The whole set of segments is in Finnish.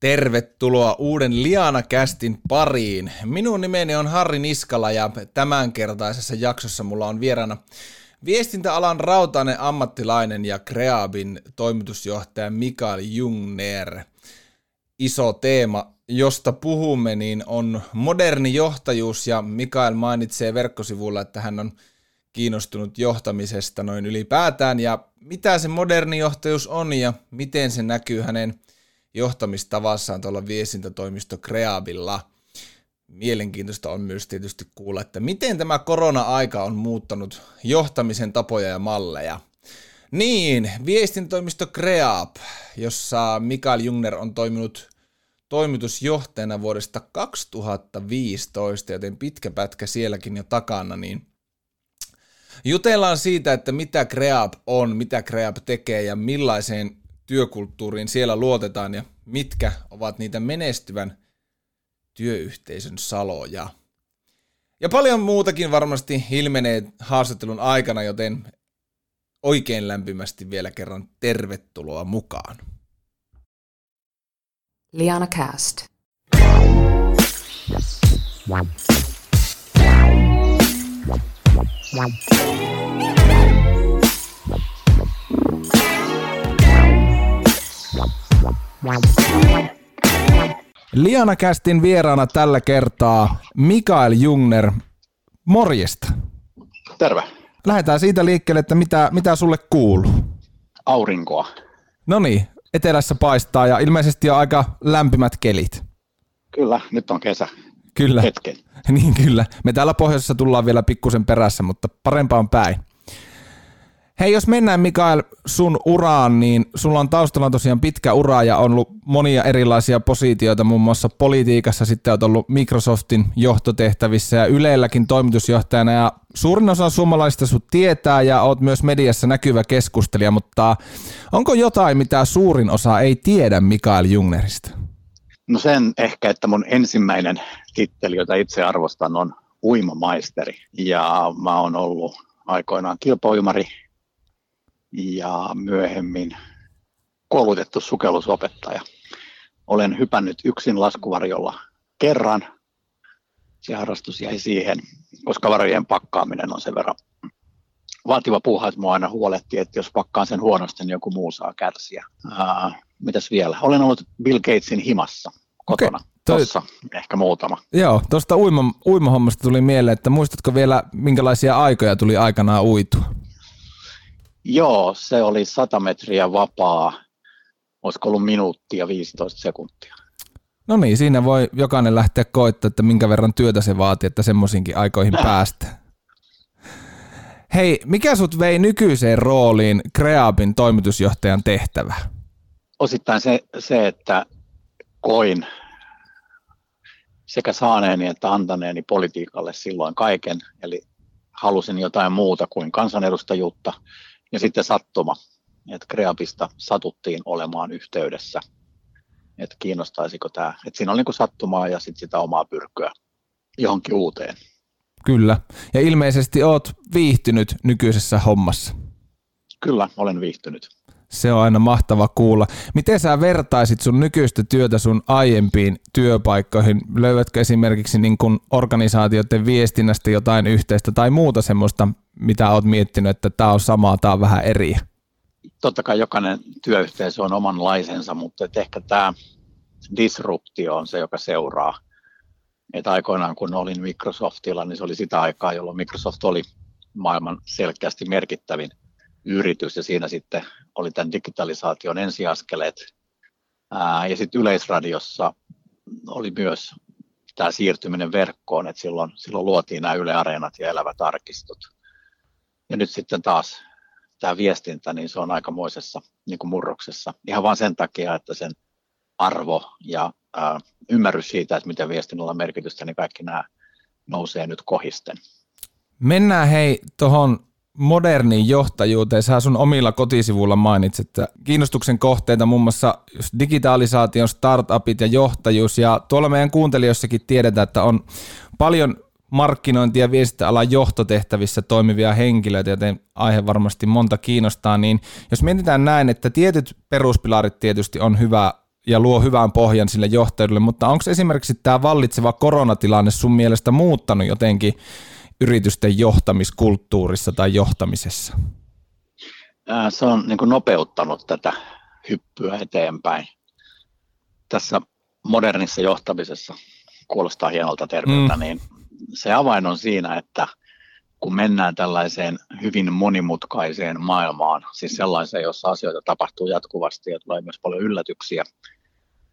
Tervetuloa uuden Liana-kästin pariin. Minun nimeni on Harri Niskala ja tämänkertaisessa jaksossa mulla on vieraana viestintäalan rautainen ammattilainen ja Kreabin toimitusjohtaja Mikael Jungner. Iso teema, josta puhumme, niin on moderni johtajuus ja Mikael mainitsee verkkosivulla, että hän on kiinnostunut johtamisesta noin ylipäätään ja mitä se moderni johtajuus on ja miten se näkyy hänen – johtamistavassaan tuolla viestintätoimisto Kreabilla. Mielenkiintoista on myös tietysti kuulla, että miten tämä korona-aika on muuttanut johtamisen tapoja ja malleja. Niin, viestintätoimisto Kreab, jossa Mikael Jungner on toiminut toimitusjohtajana vuodesta 2015, joten pitkä pätkä sielläkin jo takana, niin jutellaan siitä, että mitä Kreab on, mitä Kreab tekee ja millaiseen työkulttuuriin siellä luotetaan ja mitkä ovat niitä menestyvän työyhteisön saloja. Ja paljon muutakin varmasti ilmenee haastattelun aikana, joten oikein lämpimästi vielä kerran tervetuloa mukaan. Liana Cast. Wow. Liana Kästin vieraana tällä kertaa Mikael Jungner. Morjesta. Terve. Lähdetään siitä liikkeelle, että mitä, mitä sulle kuuluu? Aurinkoa. No niin, etelässä paistaa ja ilmeisesti on aika lämpimät kelit. Kyllä, nyt on kesä. Kyllä. Hetken. Niin kyllä. Me täällä pohjoisessa tullaan vielä pikkusen perässä, mutta parempaan päin. Hei, jos mennään Mikael sun uraan, niin sulla on taustalla tosiaan pitkä ura ja on ollut monia erilaisia positioita, muun muassa politiikassa, sitten olet ollut Microsoftin johtotehtävissä ja Ylelläkin toimitusjohtajana. Ja suurin osa suomalaisista sut tietää ja oot myös mediassa näkyvä keskustelija, mutta onko jotain, mitä suurin osa ei tiedä Mikael Jungnerista? No sen ehkä, että mun ensimmäinen titteli, jota itse arvostan, on uimamaisteri. Ja mä oon ollut aikoinaan kilpauimari ja myöhemmin koulutettu sukellusopettaja. Olen hypännyt yksin laskuvarjolla kerran. Se harrastus jäi siihen, koska varojen pakkaaminen on sen verran vaativa puuha, että mua aina huoletti, että jos pakkaan sen huonosti, niin joku muu saa kärsiä. Ää, mitäs vielä? Olen ollut Bill Gatesin himassa kotona. Okay. Tuossa ehkä muutama. Joo, tuosta uima, uimahommasta tuli mieleen, että muistatko vielä, minkälaisia aikoja tuli aikanaan uitua? Joo, se oli 100 metriä vapaa. Olisiko ollut minuuttia 15 sekuntia. No niin, siinä voi jokainen lähteä koittamaan, että minkä verran työtä se vaatii, että semmoisinkin aikoihin päästä. Hei, mikä sut vei nykyiseen rooliin Kreabin toimitusjohtajan tehtävä? Osittain se, se että koin sekä saaneeni että antaneeni politiikalle silloin kaiken, eli halusin jotain muuta kuin kansanedustajuutta – ja sitten sattuma, että Kreapista satuttiin olemaan yhteydessä, että kiinnostaisiko tämä. Että siinä oli niin sattumaa ja sitten sitä omaa pyrkyä johonkin uuteen. Kyllä. Ja ilmeisesti oot viihtynyt nykyisessä hommassa. Kyllä, olen viihtynyt. Se on aina mahtava kuulla. Miten sä vertaisit sun nykyistä työtä sun aiempiin työpaikkoihin? Löydätkö esimerkiksi niin kun organisaatioiden viestinnästä jotain yhteistä tai muuta semmoista, mitä oot miettinyt, että tämä on samaa, tämä on vähän eri? Totta kai jokainen työyhteisö on omanlaisensa, mutta ehkä tämä disruptio on se, joka seuraa. Et aikoinaan kun olin Microsoftilla, niin se oli sitä aikaa, jolloin Microsoft oli maailman selkeästi merkittävin yritys ja siinä sitten oli tämän digitalisaation ensiaskeleet. Ää, ja sitten Yleisradiossa oli myös tämä siirtyminen verkkoon, että silloin, silloin luotiin nämä Yle Areenat ja elävät arkistot. Ja nyt sitten taas tämä viestintä, niin se on aikamoisessa niin kuin murroksessa. Ihan vain sen takia, että sen arvo ja ää, ymmärrys siitä, että miten viestinnällä on merkitystä, niin kaikki nämä nousee nyt kohisten. Mennään hei tuohon moderniin johtajuuteen. Sä sun omilla kotisivuilla mainitsit, että kiinnostuksen kohteita muun muassa digitalisaation, startupit ja johtajuus. Ja tuolla meidän kuuntelijoissakin tiedetään, että on paljon markkinointi- ja viestintäalan johtotehtävissä toimivia henkilöitä, joten aihe varmasti monta kiinnostaa, niin jos mietitään näin, että tietyt peruspilarit tietysti on hyvä ja luo hyvän pohjan sille johtajuudelle, mutta onko esimerkiksi tämä vallitseva koronatilanne sun mielestä muuttanut jotenkin yritysten johtamiskulttuurissa tai johtamisessa? Se on niin kuin nopeuttanut tätä hyppyä eteenpäin. Tässä modernissa johtamisessa, kuulostaa hienolta termiltä, mm. niin se avain on siinä, että kun mennään tällaiseen hyvin monimutkaiseen maailmaan, siis sellaiseen, jossa asioita tapahtuu jatkuvasti ja tulee myös paljon yllätyksiä,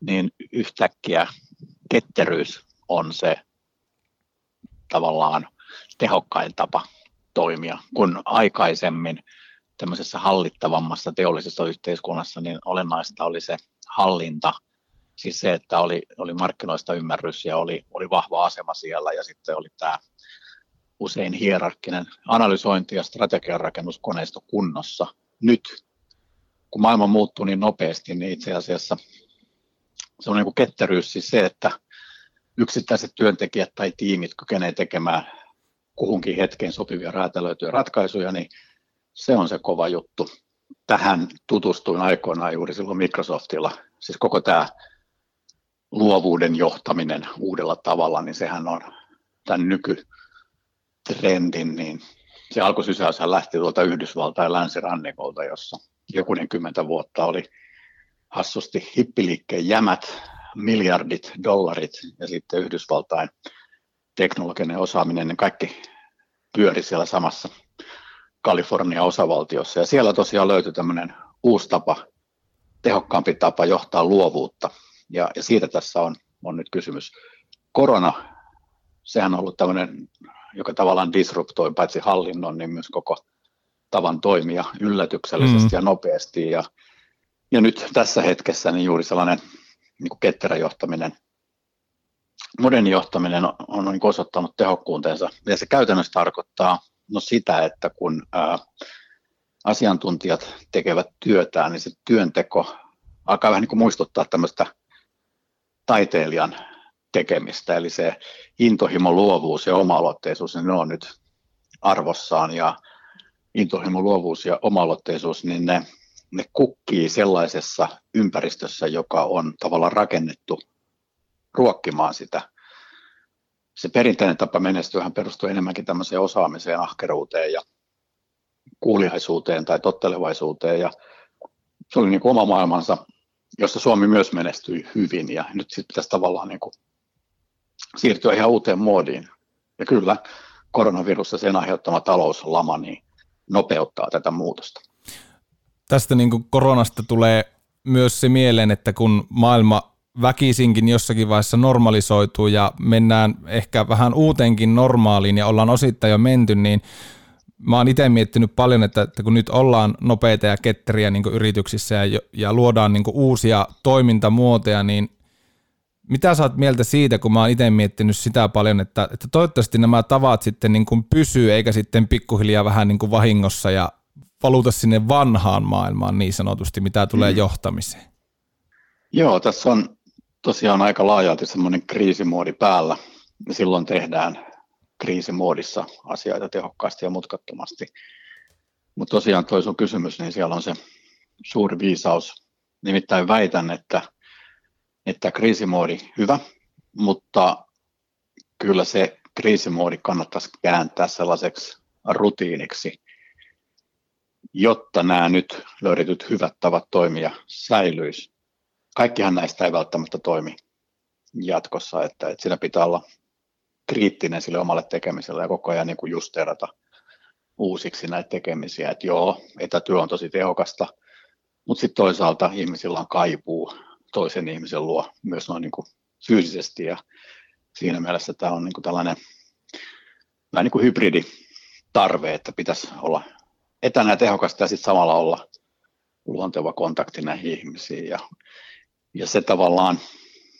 niin yhtäkkiä ketteryys on se tavallaan tehokkain tapa toimia, kun aikaisemmin tämmöisessä hallittavammassa teollisessa yhteiskunnassa niin olennaista oli se hallinta, siis se, että oli, oli markkinoista ymmärrys ja oli, oli vahva asema siellä ja sitten oli tämä usein hierarkkinen analysointi ja strategian rakennuskoneisto kunnossa. Nyt, kun maailma muuttuu niin nopeasti, niin itse asiassa se on niin kuin ketteryys siis se, että yksittäiset työntekijät tai tiimit kykenee tekemään kuhunkin hetkeen sopivia räätälöityjä ratkaisuja, niin se on se kova juttu. Tähän tutustuin aikoinaan juuri silloin Microsoftilla. Siis koko tämä luovuuden johtaminen uudella tavalla, niin sehän on tämän nykytrendin, niin se alkusysäys lähti tuolta Yhdysvaltain länsirannikolta, jossa jokunen kymmentä vuotta oli hassusti hippiliikkeen jämät, miljardit dollarit ja sitten Yhdysvaltain teknologinen osaaminen, niin kaikki pyöri siellä samassa Kalifornian osavaltiossa. Ja siellä tosiaan löytyi tämmöinen uusi tapa, tehokkaampi tapa johtaa luovuutta. Ja, ja siitä tässä on, on nyt kysymys. Korona, sehän on ollut tämmöinen, joka tavallaan disruptoi paitsi hallinnon, niin myös koko tavan toimia yllätyksellisesti mm. ja nopeasti. Ja, ja nyt tässä hetkessä niin juuri sellainen niin kuin ketterä johtaminen, moderni johtaminen on, on niin osoittanut tehokkuutensa. Ja se käytännössä tarkoittaa no sitä, että kun ää, asiantuntijat tekevät työtään, niin se työnteko alkaa vähän niin kuin muistuttaa tämmöistä taiteilijan tekemistä, eli se intohimo, luovuus ja oma-aloitteisuus, niin ne on nyt arvossaan, ja intohimo, luovuus ja oma-aloitteisuus, niin ne, ne kukkii sellaisessa ympäristössä, joka on tavallaan rakennettu ruokkimaan sitä. Se perinteinen tapa menestyä perustuu enemmänkin tämmöiseen osaamiseen, ahkeruuteen ja kuuliaisuuteen tai tottelevaisuuteen. Ja se oli niin kuin oma maailmansa, jossa Suomi myös menestyi hyvin ja nyt sitten pitäisi tavallaan niin kuin siirtyä ihan uuteen moodiin. Ja kyllä koronavirus ja sen aiheuttama talouslama niin nopeuttaa tätä muutosta. Tästä niin kuin koronasta tulee myös se mieleen, että kun maailma väkisinkin jossakin vaiheessa normalisoituu ja mennään ehkä vähän uuteenkin normaaliin ja ollaan osittain jo menty, niin mä oon itse miettinyt paljon, että, että kun nyt ollaan nopeita ja ketteriä niin yrityksissä ja, ja luodaan niin uusia toimintamuotoja, niin mitä sä oot mieltä siitä, kun mä oon itse miettinyt sitä paljon, että, että toivottavasti nämä tavat sitten niin kuin pysyy, eikä sitten pikkuhiljaa vähän niin kuin vahingossa ja valuta sinne vanhaan maailmaan niin sanotusti, mitä tulee mm. johtamiseen? Joo, tässä on tosiaan aika laajalti semmoinen kriisimoodi päällä. Silloin tehdään kriisimoodissa asioita tehokkaasti ja mutkattomasti. Mutta tosiaan toi sun kysymys, niin siellä on se suuri viisaus. Nimittäin väitän, että, että kriisimoodi hyvä, mutta kyllä se kriisimoodi kannattaisi kääntää sellaiseksi rutiiniksi, jotta nämä nyt löydetyt hyvät tavat toimia säilyisi kaikkihan näistä ei välttämättä toimi jatkossa, että, että siinä pitää olla kriittinen sille omalle tekemiselle ja koko ajan niin kuin justeerata uusiksi näitä tekemisiä, että joo, etätyö on tosi tehokasta, mutta sitten toisaalta ihmisillä on kaipuu toisen ihmisen luo myös noin niin kuin fyysisesti ja siinä mielessä tämä on niin kuin tällainen vähän niin kuin hybriditarve, että pitäisi olla etänä ja tehokasta ja sitten samalla olla luonteva kontakti näihin ihmisiin ja ja se tavallaan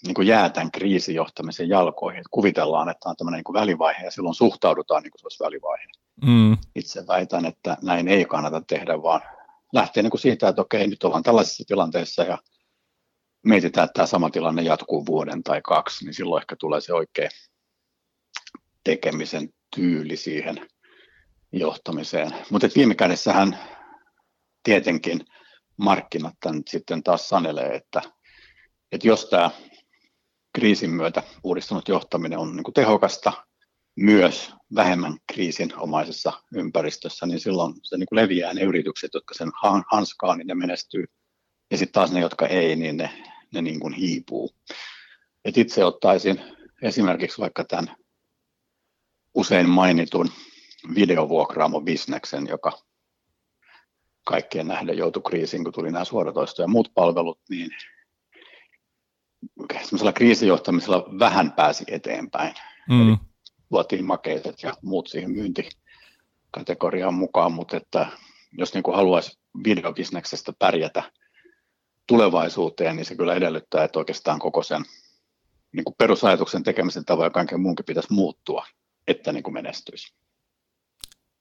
niin kuin jää tämän kriisijohtamisen jalkoihin. Että kuvitellaan, että on tämmöinen niin kuin välivaihe ja silloin suhtaudutaan niin kuin se olisi välivaihe. Mm. Itse väitän, että näin ei kannata tehdä, vaan lähtee niin kuin siitä, että okei, nyt ollaan tällaisessa tilanteessa ja mietitään, että tämä sama tilanne jatkuu vuoden tai kaksi, niin silloin ehkä tulee se oikea tekemisen tyyli siihen johtamiseen. Mutta viime kädessähän tietenkin markkinat tämän sitten taas sanelee, että että jos tämä kriisin myötä uudistunut johtaminen on niin tehokasta myös vähemmän kriisinomaisessa ympäristössä, niin silloin se niin leviää ne yritykset, jotka sen hanskaa, niin ne menestyy. Ja sitten taas ne, jotka ei, niin ne, ne niin kuin hiipuu. Et itse ottaisin esimerkiksi vaikka tämän usein mainitun videovuokraamo-bisneksen, joka kaikkien nähden joutui kriisiin, kun tuli nämä suoratoisto ja muut palvelut, niin semmoisella kriisijohtamisella vähän pääsi eteenpäin. Mm. Eli luotiin makeiset ja muut siihen myyntikategoriaan mukaan, mutta että jos niin kuin haluaisi videobisneksestä pärjätä tulevaisuuteen, niin se kyllä edellyttää, että oikeastaan koko sen niin kuin perusajatuksen tekemisen tavoin ja kaiken muunkin pitäisi muuttua, että niin kuin menestyisi.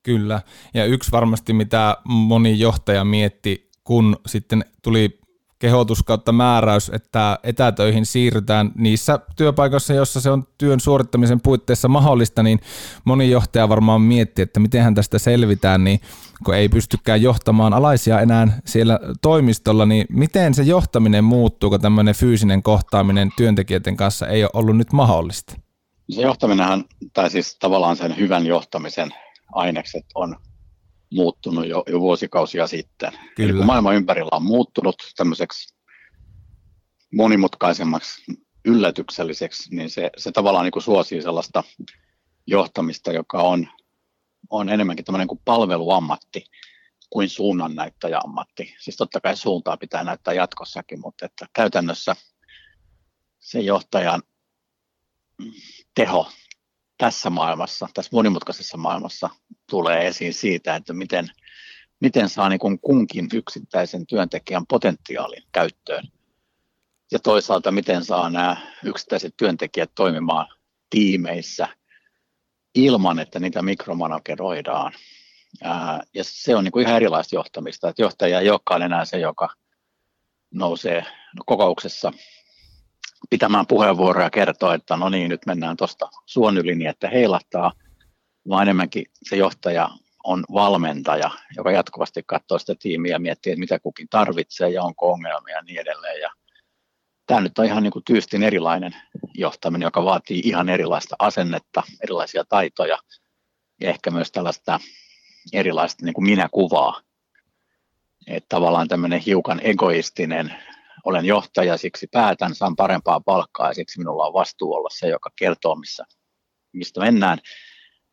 Kyllä, ja yksi varmasti mitä moni johtaja mietti, kun sitten tuli kehotus kautta määräys, että etätöihin siirrytään niissä työpaikoissa, joissa se on työn suorittamisen puitteissa mahdollista, niin moni johtaja varmaan miettii, että miten tästä selvitään, niin kun ei pystykään johtamaan alaisia enää siellä toimistolla, niin miten se johtaminen muuttuu, kun tämmöinen fyysinen kohtaaminen työntekijöiden kanssa ei ole ollut nyt mahdollista? Se johtaminenhan, tai siis tavallaan sen hyvän johtamisen ainekset on muuttunut jo, jo vuosikausia sitten. Kyllä. Eli kun maailma ympärillä on muuttunut tämmöiseksi monimutkaisemmaksi, yllätykselliseksi, niin se, se tavallaan niin kuin suosii sellaista johtamista, joka on, on enemmänkin tämmöinen kuin palveluammatti kuin suunnannäyttäjäammatti. Siis totta kai suuntaa pitää näyttää jatkossakin, mutta että käytännössä se johtajan teho tässä maailmassa, tässä monimutkaisessa maailmassa tulee esiin siitä, että miten, miten saa niin kuin kunkin yksittäisen työntekijän potentiaalin käyttöön. Ja toisaalta, miten saa nämä yksittäiset työntekijät toimimaan tiimeissä ilman, että niitä mikromanageroidaan. Ja se on niin kuin ihan erilaista johtamista, että johtaja ei olekaan enää se, joka nousee kokouksessa pitämään puheenvuoroja ja kertoa, että no niin, nyt mennään tuosta suon yli niin, että heilahtaa, vaan enemmänkin se johtaja on valmentaja, joka jatkuvasti katsoo sitä tiimiä ja miettii, että mitä kukin tarvitsee ja onko ongelmia ja niin edelleen. Ja tämä nyt on ihan niin kuin tyystin erilainen johtaminen, joka vaatii ihan erilaista asennetta, erilaisia taitoja ja ehkä myös tällaista erilaista niin kuin minäkuvaa. Että tavallaan tämmöinen hiukan egoistinen olen johtaja, siksi päätän, saan parempaa palkkaa ja siksi minulla on vastuu olla se, joka kertoo, missä, mistä mennään,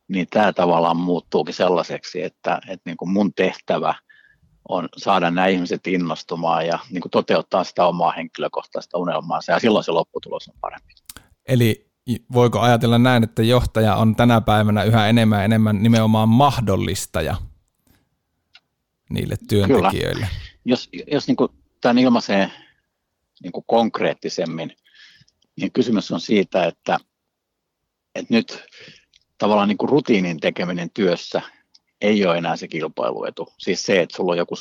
niin tämä tavallaan muuttuukin sellaiseksi, että, että niin kuin mun tehtävä on saada nämä ihmiset innostumaan ja niin kuin toteuttaa sitä omaa henkilökohtaista unelmaansa ja silloin se lopputulos on parempi. Eli voiko ajatella näin, että johtaja on tänä päivänä yhä enemmän ja enemmän nimenomaan mahdollistaja niille työntekijöille? Kyllä. Jos, jos niin kuin tämän ilmaisee niin kuin konkreettisemmin, niin kysymys on siitä, että, että nyt tavallaan niin kuin rutiinin tekeminen työssä ei ole enää se kilpailuetu. Siis se, että sulla on joku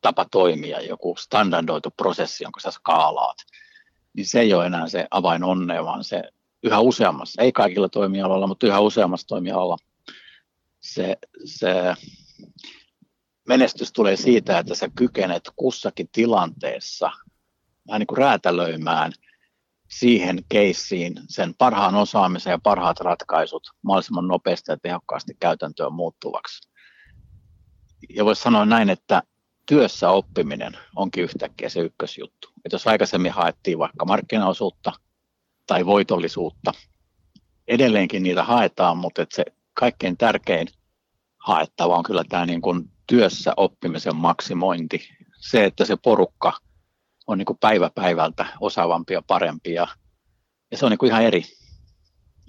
tapa toimia, joku standardoitu prosessi, jonka sä skaalaat, niin se ei ole enää se avain onneen, vaan se yhä useammassa, ei kaikilla toimialoilla, mutta yhä useammassa toimialalla se, se menestys tulee siitä, että sä kykenet kussakin tilanteessa vähän niin kuin räätälöimään siihen keissiin sen parhaan osaamisen ja parhaat ratkaisut mahdollisimman nopeasti ja tehokkaasti käytäntöön muuttuvaksi. Ja voisi sanoa näin, että työssä oppiminen onkin yhtäkkiä se ykkösjuttu. Että jos aikaisemmin haettiin vaikka markkinaosuutta tai voitollisuutta, edelleenkin niitä haetaan, mutta että se kaikkein tärkein haettava on kyllä tämä niin kuin työssä oppimisen maksimointi. Se, että se porukka on niin kuin päivä päivältä osaavampi ja parempi ja, ja se on niin kuin ihan eri,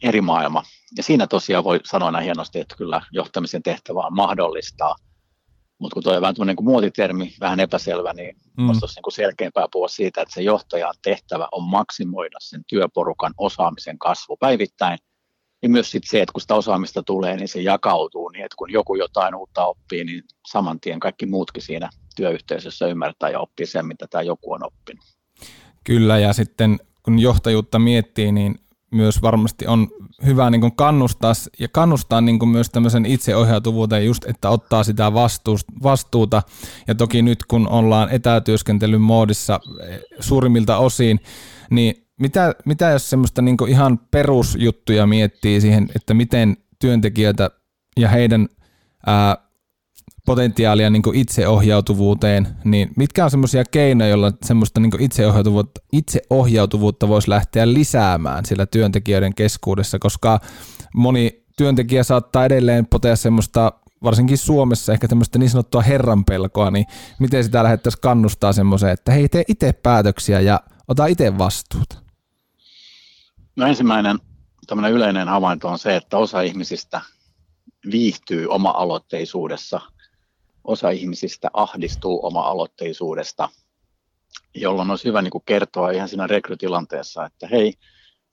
eri maailma. Ja siinä tosiaan voi sanoa näin hienosti, että kyllä johtamisen tehtävä on mahdollistaa, mutta kun tuo on vähän niin kuin muotitermi, vähän epäselvä, niin mm. olisi niin kuin selkeämpää puhua siitä, että se johtajan tehtävä on maksimoida sen työporukan osaamisen kasvu päivittäin – ja myös sit se, että kun sitä osaamista tulee, niin se jakautuu niin, että kun joku jotain uutta oppii, niin saman tien kaikki muutkin siinä työyhteisössä ymmärtää ja oppii sen, mitä tämä joku on oppinut. Kyllä, ja sitten kun johtajuutta miettii, niin myös varmasti on hyvä niin kuin kannustaa ja kannustaa niin kuin myös tämmöisen itseohjautuvuuteen just, että ottaa sitä vastuuta. Ja toki nyt kun ollaan etätyöskentelyn moodissa eh, suurimmilta osin, niin mitä, mitä jos semmoista niin ihan perusjuttuja miettii siihen, että miten työntekijöitä ja heidän ää, potentiaalia niin itseohjautuvuuteen, niin mitkä on semmoisia keinoja, joilla semmoista niin itseohjautuvuutta, itseohjautuvuutta voisi lähteä lisäämään sillä työntekijöiden keskuudessa, koska moni työntekijä saattaa edelleen potea semmoista varsinkin Suomessa ehkä tämmöistä niin sanottua herranpelkoa, niin miten sitä lähdettäisiin kannustaa semmoiseen, että hei, tee itse päätöksiä ja ota itse vastuuta? No ensimmäinen tämmöinen yleinen havainto on se, että osa ihmisistä viihtyy oma-aloitteisuudessa – osa ihmisistä ahdistuu oma-aloitteisuudesta, jolloin olisi hyvä niin kuin kertoa ihan siinä rekrytilanteessa, että hei,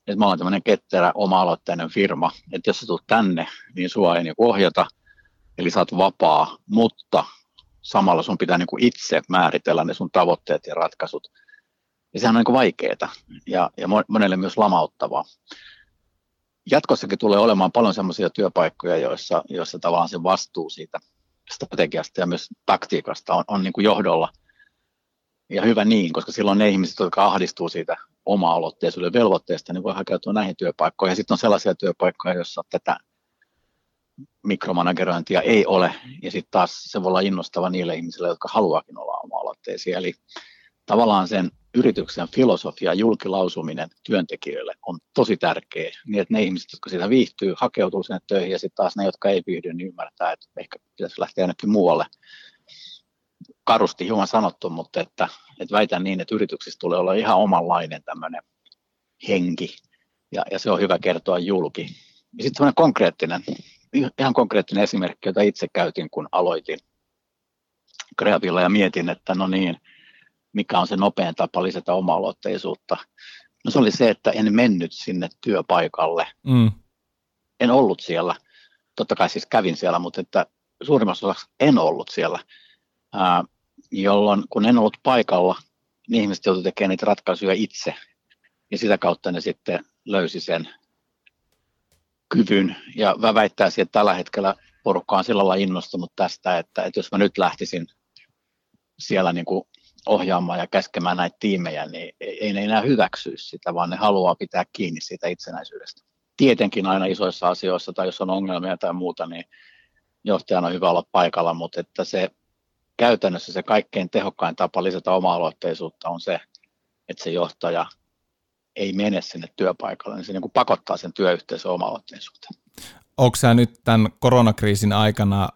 että mä olen tämmöinen ketterä oma-aloitteinen firma, että jos sä tulet tänne, niin sua ei niin ohjata, eli sä oot vapaa, mutta samalla sun pitää niin kuin itse määritellä ne sun tavoitteet ja ratkaisut. Ja sehän on niin vaikeaa ja, ja monelle myös lamauttavaa. Jatkossakin tulee olemaan paljon sellaisia työpaikkoja, joissa, joissa tavallaan se vastuu siitä strategiasta ja myös taktiikasta on, on niin kuin johdolla. Ja hyvä niin, koska silloin ne ihmiset, jotka ahdistuu siitä oma-aloitteisuuden velvoitteesta, niin voi hakeutua näihin työpaikkoihin. Ja sitten on sellaisia työpaikkoja, joissa tätä mikromanagerointia ei ole, ja sitten taas se voi olla innostava niille ihmisille, jotka haluaakin olla oma-aloitteisia. Eli tavallaan sen yrityksen filosofia, julkilausuminen työntekijöille on tosi tärkeä, niin että ne ihmiset, jotka siitä viihtyy, hakeutuu sinne töihin, ja sitten taas ne, jotka ei viihdy, niin ymmärtää, että ehkä pitäisi lähteä jonnekin muualle. Karusti hieman sanottu, mutta että, että väitän niin, että yrityksissä tulee olla ihan omanlainen tämmöinen henki, ja, ja se on hyvä kertoa julki. Sitten semmoinen konkreettinen, ihan konkreettinen esimerkki, jota itse käytin, kun aloitin Kreavilla ja mietin, että no niin, mikä on se nopein tapa lisätä oma-aloitteisuutta. No se oli se, että en mennyt sinne työpaikalle. Mm. En ollut siellä. Totta kai siis kävin siellä, mutta että suurimmassa osassa en ollut siellä. Ää, jolloin kun en ollut paikalla, niin ihmiset joutuivat tekemään niitä ratkaisuja itse. Ja sitä kautta ne sitten löysi sen kyvyn. Ja mä väittäisin, että tällä hetkellä porukka on sillä lailla innostunut tästä, että, että jos mä nyt lähtisin siellä niin kuin ohjaamaan ja käskemään näitä tiimejä, niin ei ne enää hyväksyisi sitä, vaan ne haluaa pitää kiinni siitä itsenäisyydestä. Tietenkin aina isoissa asioissa tai jos on ongelmia tai muuta, niin johtajana on hyvä olla paikalla, mutta että se käytännössä se kaikkein tehokkain tapa lisätä oma-aloitteisuutta on se, että se johtaja ei mene sinne työpaikalle, niin se niin kuin pakottaa sen työyhteisön oma-aloitteisuuteen. Onko sä nyt tämän koronakriisin aikana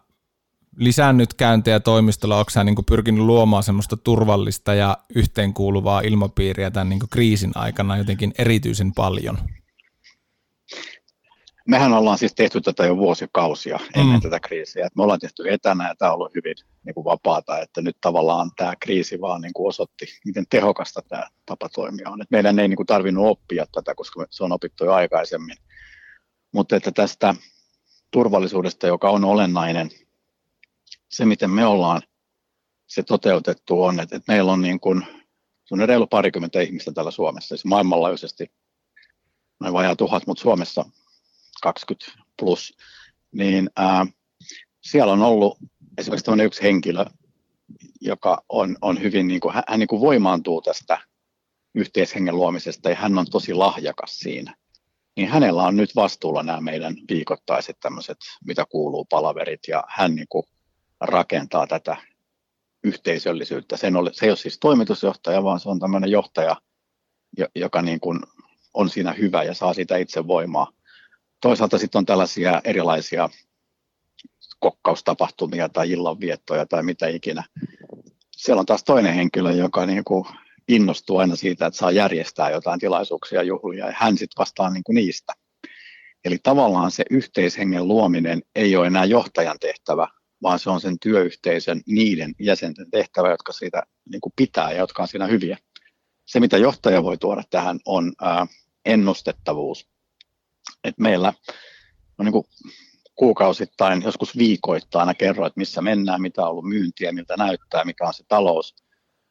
lisännyt käyntejä toimistolla, onko sä niin pyrkinyt luomaan semmoista turvallista ja yhteenkuuluvaa ilmapiiriä tämän niin kriisin aikana jotenkin erityisen paljon? Mehän ollaan siis tehty tätä jo vuosikausia ennen mm. tätä kriisiä. me ollaan tehty etänä ja tämä on ollut hyvin niin kuin vapaata, että nyt tavallaan tämä kriisi vaan niin kuin osoitti, miten tehokasta tämä tapa toimia on. Et meidän ei niin kuin tarvinnut oppia tätä, koska se on opittu jo aikaisemmin. Mutta että tästä turvallisuudesta, joka on olennainen se, miten me ollaan se toteutettu on, että, että meillä on niin kuin, reilu parikymmentä ihmistä täällä Suomessa, siis maailmanlaajuisesti noin vajaa tuhat, mutta Suomessa 20 plus, niin ää, siellä on ollut esimerkiksi tämmöinen yksi henkilö, joka on, on hyvin, niin kuin, hän, hän niin kuin voimaantuu tästä yhteishengen luomisesta ja hän on tosi lahjakas siinä. Niin hänellä on nyt vastuulla nämä meidän viikoittaiset tämmöiset, mitä kuuluu palaverit ja hän niin kuin rakentaa tätä yhteisöllisyyttä. Sen ole, se ei ole siis toimitusjohtaja, vaan se on tämmöinen johtaja, joka niin kuin on siinä hyvä ja saa sitä itse voimaa. Toisaalta sitten on tällaisia erilaisia kokkaustapahtumia tai illanviettoja tai mitä ikinä. Siellä on taas toinen henkilö, joka niin kuin innostuu aina siitä, että saa järjestää jotain tilaisuuksia, juhlia, ja hän sitten vastaa niin kuin niistä. Eli tavallaan se yhteishengen luominen ei ole enää johtajan tehtävä, vaan se on sen työyhteisön niiden jäsenten tehtävä, jotka siitä niin kuin pitää ja jotka on siinä hyviä. Se, mitä johtaja voi tuoda tähän, on ää, ennustettavuus. Et meillä on niin kuin kuukausittain, joskus viikoittain aina kerro, että missä mennään, mitä on ollut myyntiä, miltä näyttää, mikä on se talous,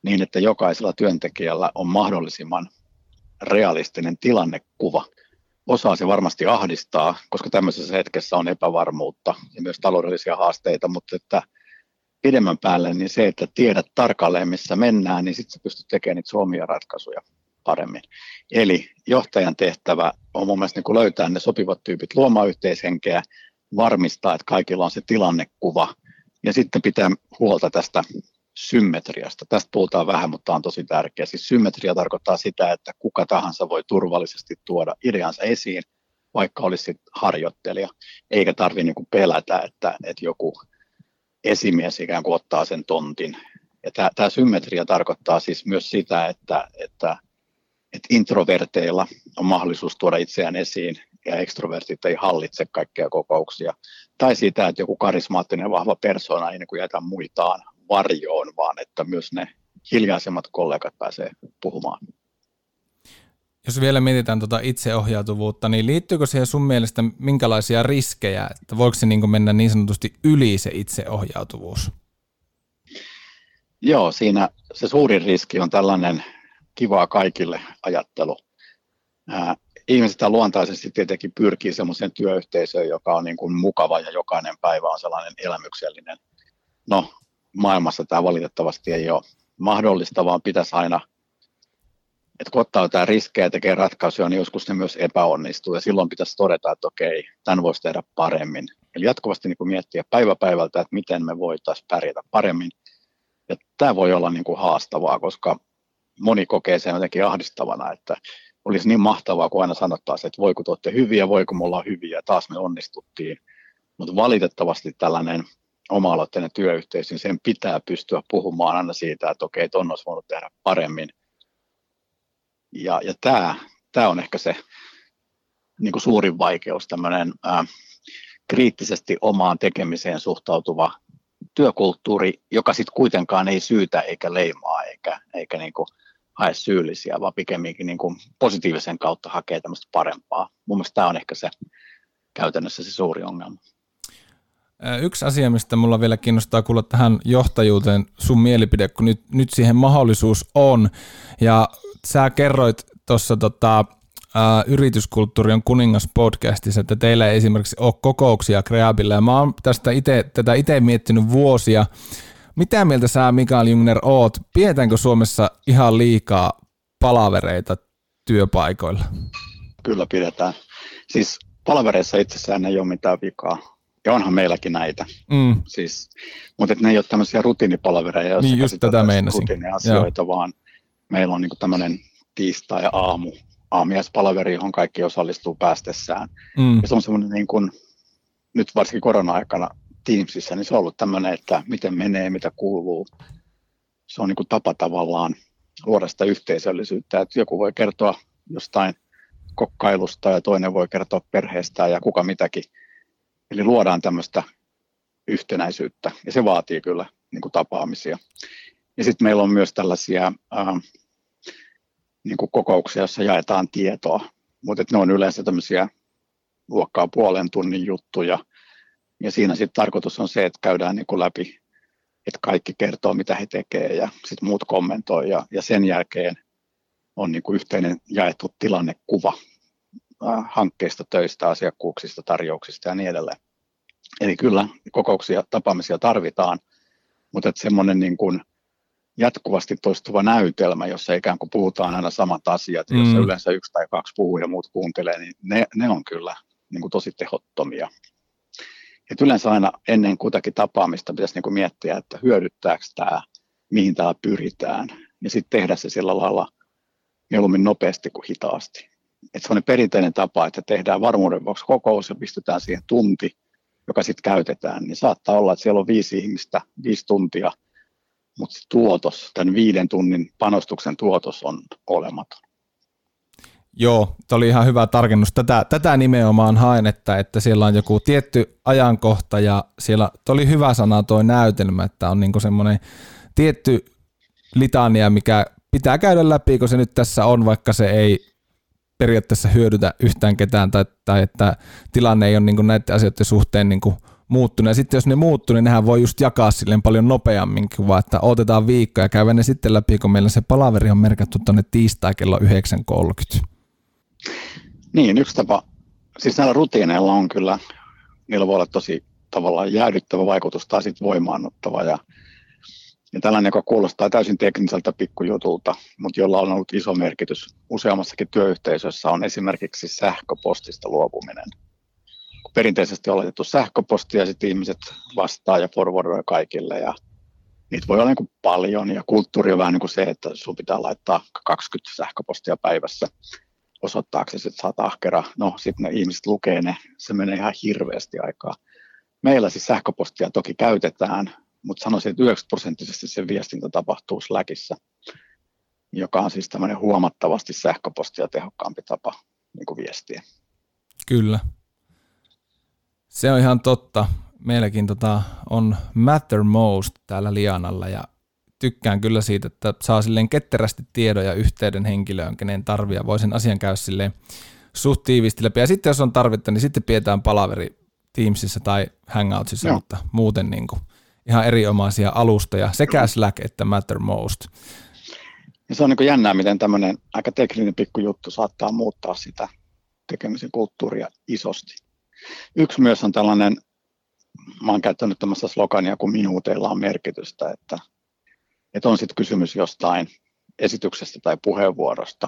niin että jokaisella työntekijällä on mahdollisimman realistinen tilannekuva osaa se varmasti ahdistaa, koska tämmöisessä hetkessä on epävarmuutta ja myös taloudellisia haasteita, mutta että pidemmän päälle niin se, että tiedät tarkalleen missä mennään, niin sitten sä pystyt tekemään niitä omia ratkaisuja paremmin. Eli johtajan tehtävä on mun mielestä niin löytää ne sopivat tyypit, luomaan yhteishenkeä, varmistaa, että kaikilla on se tilannekuva ja sitten pitää huolta tästä symmetriasta. Tästä puhutaan vähän, mutta on tosi tärkeä. Siis symmetria tarkoittaa sitä, että kuka tahansa voi turvallisesti tuoda ideansa esiin, vaikka olisi harjoittelija, eikä tarvitse niin pelätä, että, että joku esimies ikään kuin ottaa sen tontin. Ja tämä, tämä symmetria tarkoittaa siis myös sitä, että, että, että introverteilla on mahdollisuus tuoda itseään esiin ja ekstrovertit ei hallitse kaikkia kokouksia. Tai sitä, että joku karismaattinen vahva persona ei niin jätä muitaan varjoon, vaan että myös ne hiljaisemmat kollegat pääsee puhumaan. Jos vielä mietitään tuota itseohjautuvuutta, niin liittyykö siihen sun mielestä minkälaisia riskejä, että voiko se niin mennä niin sanotusti yli se itseohjautuvuus? Joo, siinä se suurin riski on tällainen kivaa kaikille ajattelu. Ää, ihmiset luontaisesti tietenkin pyrkii sellaiseen työyhteisöön, joka on niin kuin mukava ja jokainen päivä on sellainen elämyksellinen. No, maailmassa tämä valitettavasti ei ole mahdollista, vaan pitäisi aina, että kun ottaa jotain riskejä ja tekee ratkaisuja, niin joskus ne myös epäonnistuu ja silloin pitäisi todeta, että okei, tämän voisi tehdä paremmin. Eli jatkuvasti niin kuin miettiä päivä päivältä, että miten me voitaisiin pärjätä paremmin. Ja tämä voi olla niin kuin haastavaa, koska moni kokee sen jotenkin ahdistavana, että olisi niin mahtavaa, kun aina sanottaisiin, että voi kun te olette hyviä, voi kun me ollaan hyviä, taas me onnistuttiin. Mutta valitettavasti tällainen oma-aloitteinen työyhteisö, niin sen pitää pystyä puhumaan aina siitä, että okei, ton olisi voinut tehdä paremmin. Ja, ja tämä, tämä on ehkä se niin kuin suurin vaikeus, tämmöinen ää, kriittisesti omaan tekemiseen suhtautuva työkulttuuri, joka sitten kuitenkaan ei syytä eikä leimaa eikä, eikä niin kuin hae syyllisiä, vaan pikemminkin niin kuin positiivisen kautta hakee tämmöistä parempaa. Mun mielestä tämä on ehkä se käytännössä se suuri ongelma. Yksi asia, mistä mulla vielä kiinnostaa kuulla tähän johtajuuteen sun mielipide, kun nyt, nyt siihen mahdollisuus on. Ja sä kerroit tuossa tota, yrityskulttuuri on kuningas podcastissa, että teillä ei esimerkiksi ole kokouksia Kreabilla. Ja mä oon tästä ite, tätä itse miettinyt vuosia. Mitä mieltä sä, Mikael Jungner, oot? Pidetäänkö Suomessa ihan liikaa palavereita työpaikoilla? Kyllä pidetään. Siis palavereissa itsessään ei ole mitään vikaa ja onhan meilläkin näitä. Mm. Siis, mutta ne ei ole tämmöisiä rutiinipalvereja, joissa niin just tätä rutiiniasioita, Joo. vaan meillä on niin tämmöinen tiistai-aamu, aamiaispalaveri, johon kaikki osallistuu päästessään. Mm. Ja se on semmoinen niin kuin, nyt varsinkin korona-aikana Teamsissa, niin se on ollut tämmöinen, että miten menee, mitä kuuluu. Se on niin kuin tapa tavallaan luoda sitä yhteisöllisyyttä, että joku voi kertoa jostain kokkailusta ja toinen voi kertoa perheestään ja kuka mitäkin. Eli luodaan tämmöistä yhtenäisyyttä ja se vaatii kyllä niin kuin tapaamisia. Ja sitten meillä on myös tällaisia ää, niin kuin kokouksia, joissa jaetaan tietoa, mutta ne on yleensä tämmöisiä luokkaa puolen tunnin juttuja. Ja siinä sitten tarkoitus on se, että käydään niin kuin läpi, että kaikki kertoo, mitä he tekevät ja sitten muut kommentoi. Ja, ja sen jälkeen on niin kuin yhteinen jaettu tilannekuva hankkeista, töistä, asiakkuuksista, tarjouksista ja niin edelleen. Eli kyllä kokouksia, tapaamisia tarvitaan, mutta että semmoinen niin kuin jatkuvasti toistuva näytelmä, jossa ikään kuin puhutaan aina samat asiat, mm. jossa yleensä yksi tai kaksi puhuu ja muut kuuntelee, niin ne, ne on kyllä niin kuin tosi tehottomia. Et yleensä aina ennen kutakin tapaamista pitäisi niin kuin miettiä, että hyödyttääkö tämä, mihin täällä pyritään, ja sitten tehdä se sillä lailla mieluummin nopeasti kuin hitaasti että on perinteinen tapa, että tehdään varmuuden vuoksi kokous ja pistetään siihen tunti, joka sitten käytetään, niin saattaa olla, että siellä on viisi ihmistä, viisi tuntia, mutta se tuotos, tämän viiden tunnin panostuksen tuotos on olematon. Joo, tämä oli ihan hyvä tarkennus. Tätä, tätä nimenomaan haen, että, että siellä on joku tietty ajankohta ja siellä oli hyvä sana tuo näytelmä, että on niinku semmoinen tietty litania, mikä pitää käydä läpi, kun se nyt tässä on, vaikka se ei periaatteessa hyödytä yhtään ketään tai, tai että tilanne ei ole niin näiden asioiden suhteen niin muuttunut. Ja sitten jos ne muuttuu, niin nehän voi just jakaa silleen paljon nopeammin, vaan, että otetaan viikko ja käydään ne sitten läpi, kun meillä se palaveri on merkattu tuonne tiistai kello 9.30. Niin, yksi tapa, siis näillä rutiineilla on kyllä, niillä voi olla tosi tavallaan jäädyttävä vaikutus tai sitten voimaannuttava ja, ja tällainen, joka kuulostaa täysin tekniseltä pikkujutulta, mutta jolla on ollut iso merkitys useammassakin työyhteisössä on esimerkiksi sähköpostista luopuminen. Kun perinteisesti on laitettu sähköpostia sitten ihmiset vastaa ja forwardoi kaikille ja niitä voi olla niin paljon ja kulttuuri on vähän niin kuin se, että sun pitää laittaa 20 sähköpostia päivässä osoittaaksesi, että oot ahkera. No, sitten ne ihmiset lukee ne, se menee ihan hirveästi aikaa. Meillä siis sähköpostia toki käytetään, mutta sanoisin, että 90 prosenttisesti se viestintä tapahtuu Slackissa, joka on siis tämmöinen huomattavasti sähköpostia tehokkaampi tapa niin kuin viestiä. Kyllä. Se on ihan totta. Meilläkin tota on Mattermost täällä Lianalla ja tykkään kyllä siitä, että saa silleen ketterästi tiedon ja yhteyden henkilöön, kenen tarvii ja voi sen asian käydä silleen suht tiivisti läpi. Ja sitten jos on tarvetta, niin sitten pidetään palaveri Teamsissa tai Hangoutsissa, Joo. mutta muuten niin kuin ihan erinomaisia alustoja, sekä Slack että Mattermost. Ja se on niin jännää, miten tämmöinen aika tekninen pikkujuttu saattaa muuttaa sitä tekemisen kulttuuria isosti. Yksi myös on tällainen, mä oon käyttänyt tämmöistä slogania, kun minuuteilla on merkitystä, että että on sitten kysymys jostain esityksestä tai puheenvuorosta,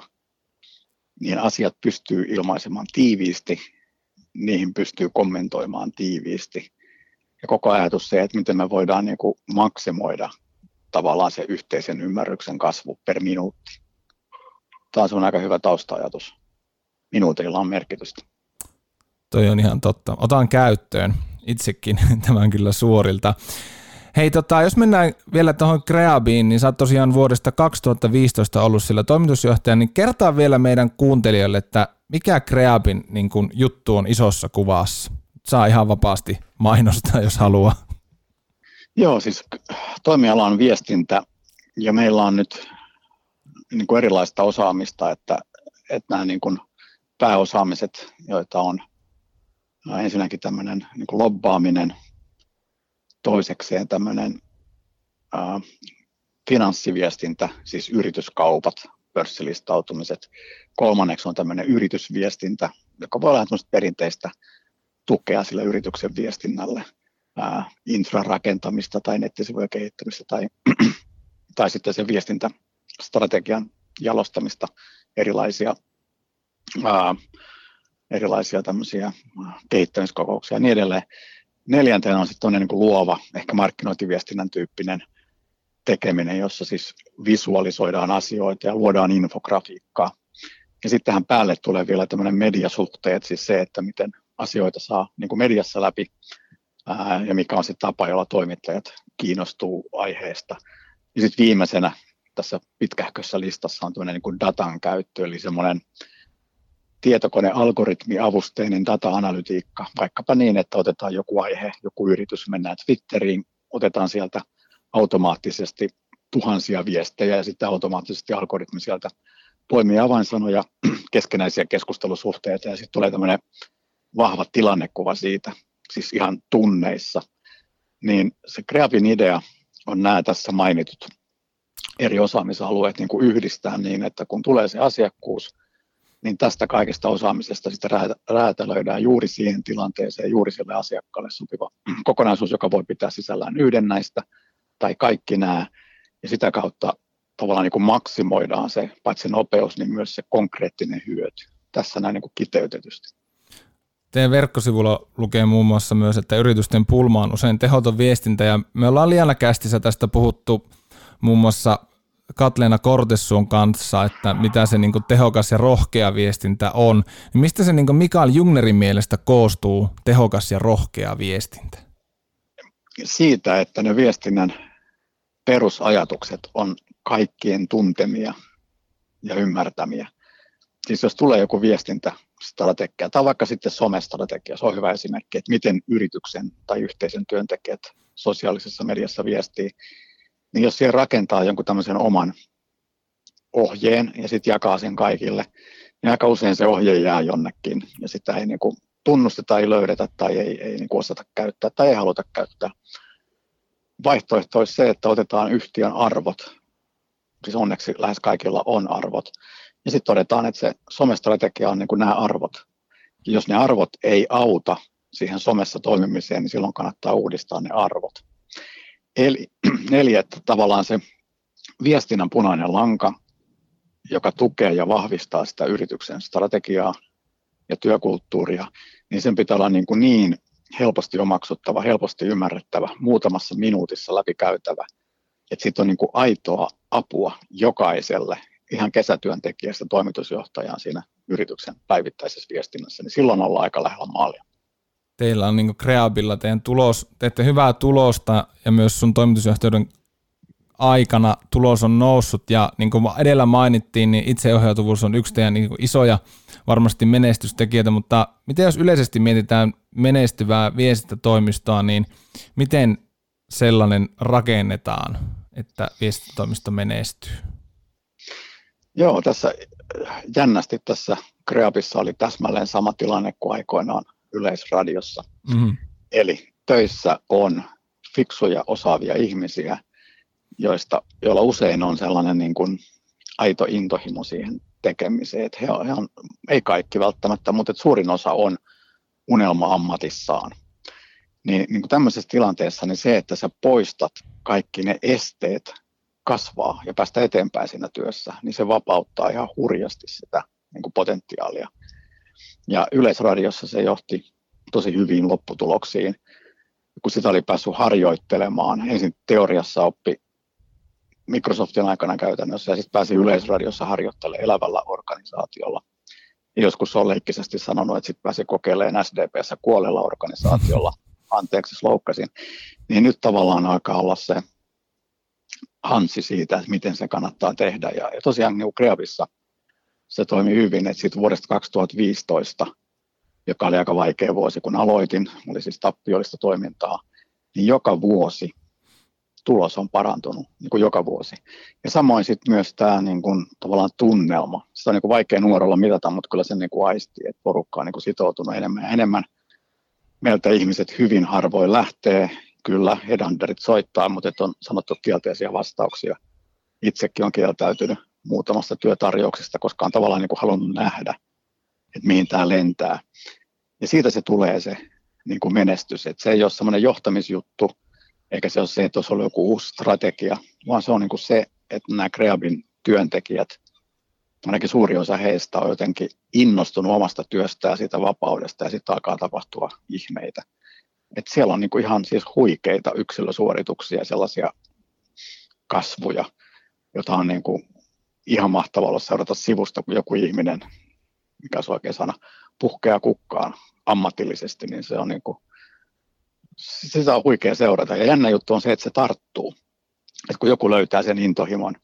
niin asiat pystyy ilmaisemaan tiiviisti, niihin pystyy kommentoimaan tiiviisti. Ja koko ajatus se, että miten me voidaan niin kuin maksimoida tavallaan se yhteisen ymmärryksen kasvu per minuutti. Taas on aika hyvä tausta-ajatus. Minuutilla on merkitystä. Toi on ihan totta. Otan käyttöön itsekin tämän kyllä suorilta. Hei, tota, jos mennään vielä tuohon Kreabiin, niin sä oot tosiaan vuodesta 2015 ollut sillä toimitusjohtaja, niin kertaa vielä meidän kuuntelijoille, että mikä Kreabin niin kun, juttu on isossa kuvassa? Saa ihan vapaasti mainostaa, jos haluaa. Joo, siis toimiala on viestintä ja meillä on nyt niin kuin erilaista osaamista, että, että nämä niin kuin pääosaamiset, joita on ensinnäkin tämmöinen niin kuin lobbaaminen – toisekseen tämmöinen äh, finanssiviestintä, siis yrityskaupat, pörssilistautumiset. Kolmanneksi on tämmöinen yritysviestintä, joka voi olla perinteistä tukea sille yrityksen viestinnälle, infrarakentamista tai nettisivujen kehittämistä tai, tai sitten se viestintästrategian jalostamista, erilaisia, ää, erilaisia tämmöisiä kehittämiskokouksia ja niin edelleen neljäntenä on sitten niin kuin luova, ehkä markkinointiviestinnän tyyppinen tekeminen, jossa siis visualisoidaan asioita ja luodaan infografiikkaa. Ja sitten tähän päälle tulee vielä tämmöinen mediasuhteet, siis se, että miten asioita saa niin kuin mediassa läpi ää, ja mikä on se tapa, jolla toimittajat kiinnostuu aiheesta. Ja sitten viimeisenä tässä pitkähkössä listassa on tämmöinen niin datan käyttö, eli semmoinen tietokonealgoritmiavusteinen data-analytiikka, vaikkapa niin, että otetaan joku aihe, joku yritys, mennään Twitteriin, otetaan sieltä automaattisesti tuhansia viestejä ja sitten automaattisesti algoritmi sieltä poimii avainsanoja, keskenäisiä keskustelusuhteita ja sitten tulee tämmöinen vahva tilannekuva siitä, siis ihan tunneissa. Niin se Kreavin idea on nämä tässä mainitut eri osaamisalueet niin kuin yhdistää niin, että kun tulee se asiakkuus, niin tästä kaikesta osaamisesta sitten räätälöidään juuri siihen tilanteeseen, juuri sille asiakkaalle sopiva kokonaisuus, joka voi pitää sisällään yhden näistä tai kaikki nämä, ja sitä kautta tavallaan niin kuin maksimoidaan se, paitsi nopeus, niin myös se konkreettinen hyöty. Tässä näin niin kuin kiteytetysti. Teidän verkkosivulla lukee muun muassa myös, että yritysten pulma on usein tehoton viestintä, ja me ollaan liian kästissä tästä puhuttu muun muassa Katleena Kortessuun kanssa, että mitä se niin tehokas ja rohkea viestintä on. Niin mistä se niin Mikael Jungnerin mielestä koostuu tehokas ja rohkea viestintä? Siitä, että ne viestinnän perusajatukset on kaikkien tuntemia ja ymmärtämiä. Siis jos tulee joku viestintästrategia tai vaikka sitten somestrategia, se on hyvä esimerkki, että miten yrityksen tai yhteisön työntekijät sosiaalisessa mediassa viestii, niin jos siihen rakentaa jonkun tämmöisen oman ohjeen ja sitten jakaa sen kaikille, niin aika usein se ohje jää jonnekin ja sitä ei niin kuin tunnusteta, ei löydetä tai ei, ei niin kuin osata käyttää tai ei haluta käyttää. Vaihtoehto olisi se, että otetaan yhtiön arvot, siis onneksi lähes kaikilla on arvot, Ja sitten todetaan, että se somestrategia on niin kuin nämä arvot. Ja jos ne arvot ei auta siihen somessa toimimiseen, niin silloin kannattaa uudistaa ne arvot. Eli, eli että tavallaan se viestinnän punainen lanka, joka tukee ja vahvistaa sitä yrityksen strategiaa ja työkulttuuria, niin sen pitää olla niin, kuin niin helposti omaksuttava, helposti ymmärrettävä, muutamassa minuutissa läpikäytävä, että sitten on niin kuin aitoa apua jokaiselle ihan kesätyöntekijästä toimitusjohtajaan siinä yrityksen päivittäisessä viestinnässä, niin silloin ollaan aika lähellä maalia. Teillä on niin Kreabilla, teidän tulos, teette hyvää tulosta ja myös sun toimitusjohtajuuden aikana tulos on noussut ja niin kuin edellä mainittiin, niin itseohjautuvuus on yksi teidän niin isoja varmasti menestystekijöitä, mutta miten jos yleisesti mietitään menestyvää viestintätoimistoa, niin miten sellainen rakennetaan, että viestintätoimisto menestyy? Joo, tässä jännästi tässä Kreapissa oli täsmälleen sama tilanne kuin aikoinaan Yleisradiossa. Mm-hmm. Eli töissä on fiksuja, osaavia ihmisiä, joista, joilla usein on sellainen niin kuin aito intohimo siihen tekemiseen. Että he on, he on, ei kaikki välttämättä, mutta että suurin osa on unelma-ammatissaan. Niin, niin kuin tämmöisessä tilanteessa niin se, että sä poistat kaikki ne esteet kasvaa ja päästä eteenpäin siinä työssä, niin se vapauttaa ihan hurjasti sitä niin kuin potentiaalia. Ja Yleisradiossa se johti tosi hyviin lopputuloksiin. Kun sitä oli päässyt harjoittelemaan, ensin teoriassa oppi Microsoftin aikana käytännössä ja sitten pääsi Yleisradiossa harjoittelemaan elävällä organisaatiolla. Ja joskus on leikkisesti sanonut, että sitten pääsi kokeilemaan SDPssä kuolella organisaatiolla. Anteeksi, loukkasin. Niin nyt tavallaan alkaa olla se hansi siitä, että miten se kannattaa tehdä. Ja, ja tosiaan niin Kreavissa se toimi hyvin, että sitten vuodesta 2015, joka oli aika vaikea vuosi, kun aloitin, oli siis tappiollista toimintaa, niin joka vuosi tulos on parantunut niin kuin joka vuosi. Ja samoin sitten myös tämä niin kuin, tavallaan tunnelma. Sitä on niin kuin vaikea nuorella mitata, mutta kyllä sen niin kuin aistii, että porukka on niin kuin sitoutunut enemmän ja enemmän. Meiltä ihmiset hyvin harvoin lähtee. Kyllä, headhunterit soittaa, mutta on sanottu kielteisiä vastauksia. Itsekin on kieltäytynyt muutamasta työtarjouksesta, koska on tavallaan niin kuin halunnut nähdä, että mihin tämä lentää. Ja siitä se tulee se niin kuin menestys. Että se ei ole semmoinen johtamisjuttu, eikä se ole se, että olisi ollut joku uusi strategia, vaan se on niin kuin se, että nämä Kreabin työntekijät, ainakin suuri osa heistä on jotenkin innostunut omasta työstään siitä vapaudesta ja sitten alkaa tapahtua ihmeitä. Et siellä on niin kuin ihan siis huikeita yksilösuorituksia, sellaisia kasvuja, jota on niin kuin ihan mahtavaa olla seurata sivusta, kun joku ihminen, mikä se oikein sana, puhkeaa kukkaan ammatillisesti, niin se on niin kuin sitä on huikea seurata. Ja jännä juttu on se, että se tarttuu. Että kun joku löytää sen intohimon,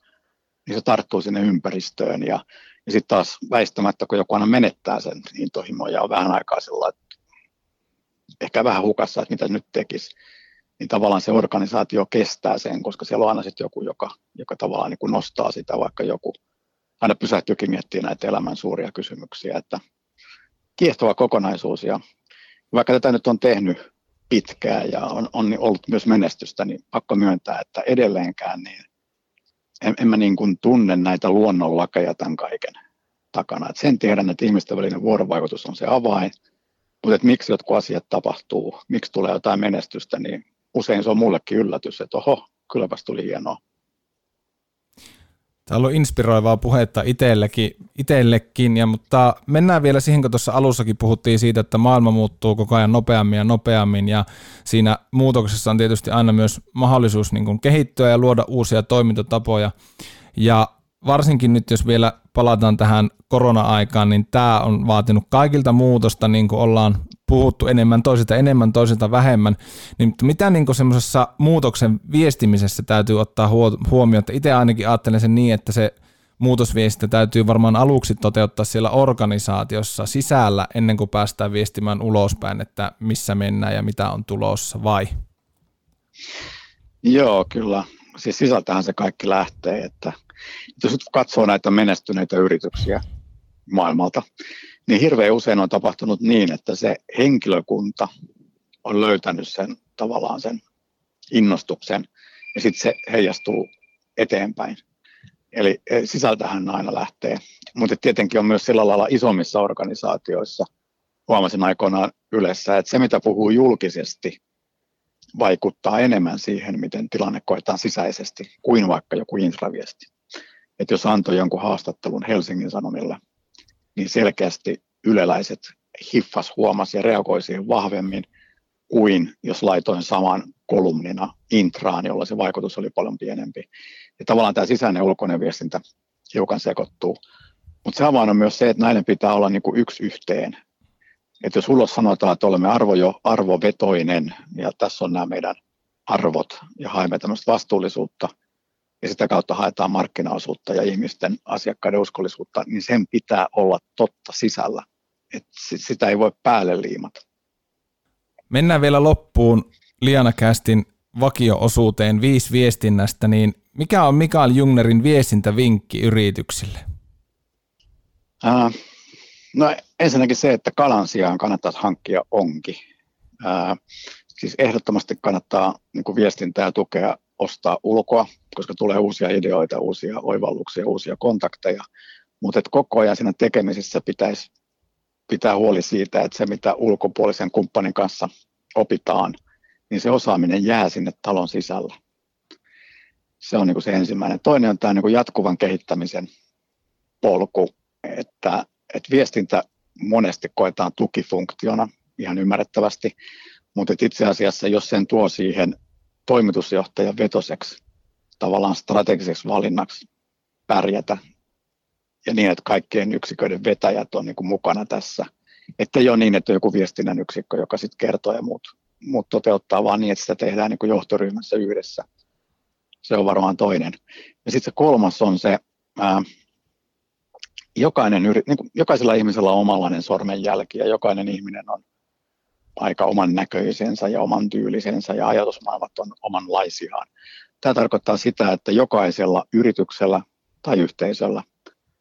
niin se tarttuu sinne ympäristöön. Ja, ja sitten taas väistämättä, kun joku aina menettää sen intohimon ja on vähän aikaa sillä että ehkä vähän hukassa, että mitä nyt tekisi, niin tavallaan se organisaatio kestää sen, koska siellä on aina sitten joku, joka, joka tavallaan niin kuin nostaa sitä, vaikka joku aina pysähtyykin miettiä näitä elämän suuria kysymyksiä, että kiehtova kokonaisuus ja vaikka tätä nyt on tehnyt pitkään ja on, on ollut myös menestystä, niin pakko myöntää, että edelleenkään niin en, en mä niin kuin tunne näitä luonnonlakeja tämän kaiken takana. Et sen tiedän, että ihmisten välinen vuorovaikutus on se avain, mutta että miksi jotkut asiat tapahtuu, miksi tulee jotain menestystä, niin usein se on mullekin yllätys, että oho, kylläpäs tuli hienoa. Tämä on ollut inspiroivaa puhetta itsellekin, itsellekin ja, mutta mennään vielä siihen, kun tuossa alussakin puhuttiin siitä, että maailma muuttuu koko ajan nopeammin ja nopeammin ja siinä muutoksessa on tietysti aina myös mahdollisuus niin kuin kehittyä ja luoda uusia toimintatapoja. Ja varsinkin nyt, jos vielä palataan tähän korona-aikaan, niin tämä on vaatinut kaikilta muutosta, niin kuin ollaan puhuttu enemmän toisilta enemmän, toisilta vähemmän, niin mitä niin semmoisessa muutoksen viestimisessä täytyy ottaa huomioon, että itse ainakin ajattelen sen niin, että se muutosviestintä täytyy varmaan aluksi toteuttaa siellä organisaatiossa sisällä ennen kuin päästään viestimään ulospäin, että missä mennään ja mitä on tulossa, vai? Joo, kyllä. Siis sisältähän se kaikki lähtee, että jos nyt katsoo näitä menestyneitä yrityksiä maailmalta, niin hirveän usein on tapahtunut niin, että se henkilökunta on löytänyt sen tavallaan sen innostuksen ja sitten se heijastuu eteenpäin. Eli e, sisältähän aina lähtee. Mutta tietenkin on myös sillä lailla isommissa organisaatioissa, huomasin aikoinaan yleensä, että se mitä puhuu julkisesti vaikuttaa enemmän siihen, miten tilanne koetaan sisäisesti, kuin vaikka joku intraviesti. Että jos antoi jonkun haastattelun Helsingin Sanomilla, niin selkeästi yleläiset hiffas huomasi ja reagoi siihen vahvemmin kuin jos laitoin saman kolumnina intraan, jolla se vaikutus oli paljon pienempi. Ja tavallaan tämä sisäinen ja ulkoinen viestintä hiukan sekoittuu. Mutta se avain on myös se, että näiden pitää olla niinku yksi yhteen. Että jos ulos sanotaan, että olemme arvo jo arvovetoinen ja tässä on nämä meidän arvot ja haemme tämmöistä vastuullisuutta ja sitä kautta haetaan markkinaosuutta ja ihmisten asiakkaiden uskollisuutta, niin sen pitää olla totta sisällä. Et sitä ei voi päälle liimata. Mennään vielä loppuun Liana Kästin vakio-osuuteen viisi viestinnästä, niin mikä on Mikael Jungnerin viestintävinkki yrityksille? Äh, no ensinnäkin se, että kalan sijaan kannattaisi hankkia onki. Äh, siis ehdottomasti kannattaa niin kuin viestintää tukea ostaa ulkoa, koska tulee uusia ideoita, uusia oivalluksia, uusia kontakteja. Mutta koko ajan siinä tekemisessä pitäisi pitää huoli siitä, että se mitä ulkopuolisen kumppanin kanssa opitaan, niin se osaaminen jää sinne talon sisällä. Se on niin se ensimmäinen. Toinen on tämä niin kuin jatkuvan kehittämisen polku, että, että viestintä monesti koetaan tukifunktiona ihan ymmärrettävästi, mutta itse asiassa jos sen tuo siihen toimitusjohtajan vetoseksi tavallaan strategiseksi valinnaksi pärjätä ja niin, että kaikkien yksiköiden vetäjät on niin kuin mukana tässä. Että ei ole niin, että on joku viestinnän yksikkö, joka sitten kertoo ja muut, muut toteuttaa, vaan niin, että sitä tehdään niin kuin johtoryhmässä yhdessä. Se on varmaan toinen. Ja sitten se kolmas on se, ää, jokainen niin kuin, jokaisella ihmisellä on omanlainen sormenjälki ja jokainen ihminen on aika oman näköisensä ja oman tyylisensä ja ajatusmaailmat on omanlaisiaan. Tämä tarkoittaa sitä, että jokaisella yrityksellä tai yhteisöllä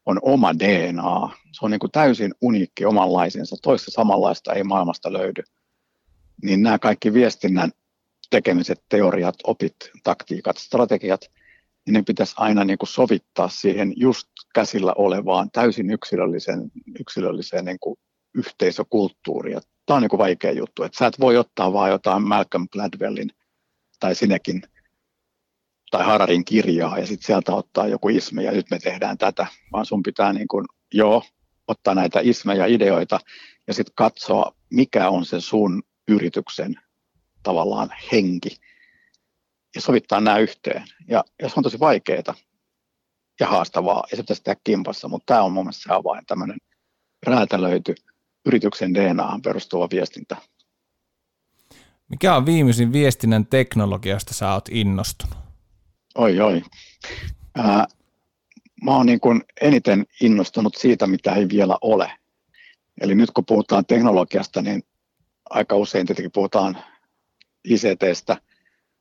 on oma DNA. Se on niin kuin täysin uniikki omanlaisensa, toista samanlaista ei maailmasta löydy. Niin nämä kaikki viestinnän tekemiset, teoriat, opit, taktiikat, strategiat, niin ne pitäisi aina niin kuin sovittaa siihen just käsillä olevaan täysin yksilölliseen, yksilölliseen niin kuin yhteisökulttuuriin. Tämä on niin kuin vaikea juttu, että sä et voi ottaa vaan jotain Malcolm Gladwellin tai sinekin tai Hararin kirjaa ja sitten sieltä ottaa joku isme ja nyt me tehdään tätä, vaan sun pitää niin kuin, joo, ottaa näitä ismejä, ideoita ja sitten katsoa, mikä on se sun yrityksen tavallaan henki ja sovittaa nämä yhteen. Ja, ja se on tosi vaikeaa ja haastavaa ja se pitäisi tehdä kimpassa, mutta tämä on mun mielestä se avain, tämmöinen räätälöity yrityksen DNAhan perustuva viestintä. Mikä on viimeisin viestinnän teknologiasta sä oot innostunut? Oi, oi. Ää, mä oon niin kuin eniten innostunut siitä, mitä ei vielä ole. Eli nyt kun puhutaan teknologiasta, niin aika usein tietenkin puhutaan ICTstä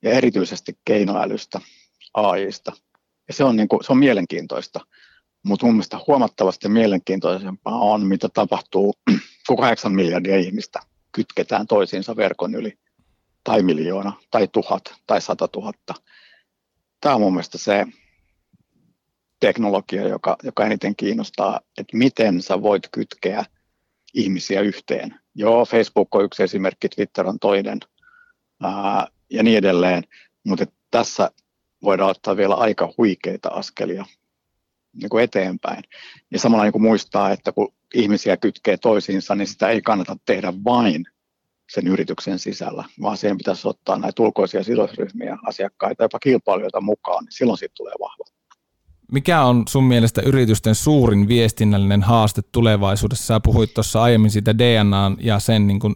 ja erityisesti keinoälystä, AIsta. Ja se on, niin kuin, se on mielenkiintoista, mutta mun mielestä huomattavasti mielenkiintoisempaa on, mitä tapahtuu, kahdeksan miljardia ihmistä kytketään toisiinsa verkon yli, tai miljoona, tai tuhat, tai sata tuhatta – tämä on mun mielestä se teknologia, joka, joka eniten kiinnostaa, että miten sä voit kytkeä ihmisiä yhteen. Joo, Facebook on yksi esimerkki, Twitter on toinen ää, ja niin edelleen, mutta tässä voidaan ottaa vielä aika huikeita askelia niin kuin eteenpäin. Ja samalla niin kuin muistaa, että kun ihmisiä kytkee toisiinsa, niin sitä ei kannata tehdä vain sen yrityksen sisällä, vaan siihen pitäisi ottaa näitä ulkoisia sidosryhmiä, asiakkaita, jopa kilpailijoita mukaan, niin silloin siitä tulee vahva. Mikä on sun mielestä yritysten suurin viestinnällinen haaste tulevaisuudessa? Sä puhuit tuossa aiemmin siitä DNA ja sen niin kuin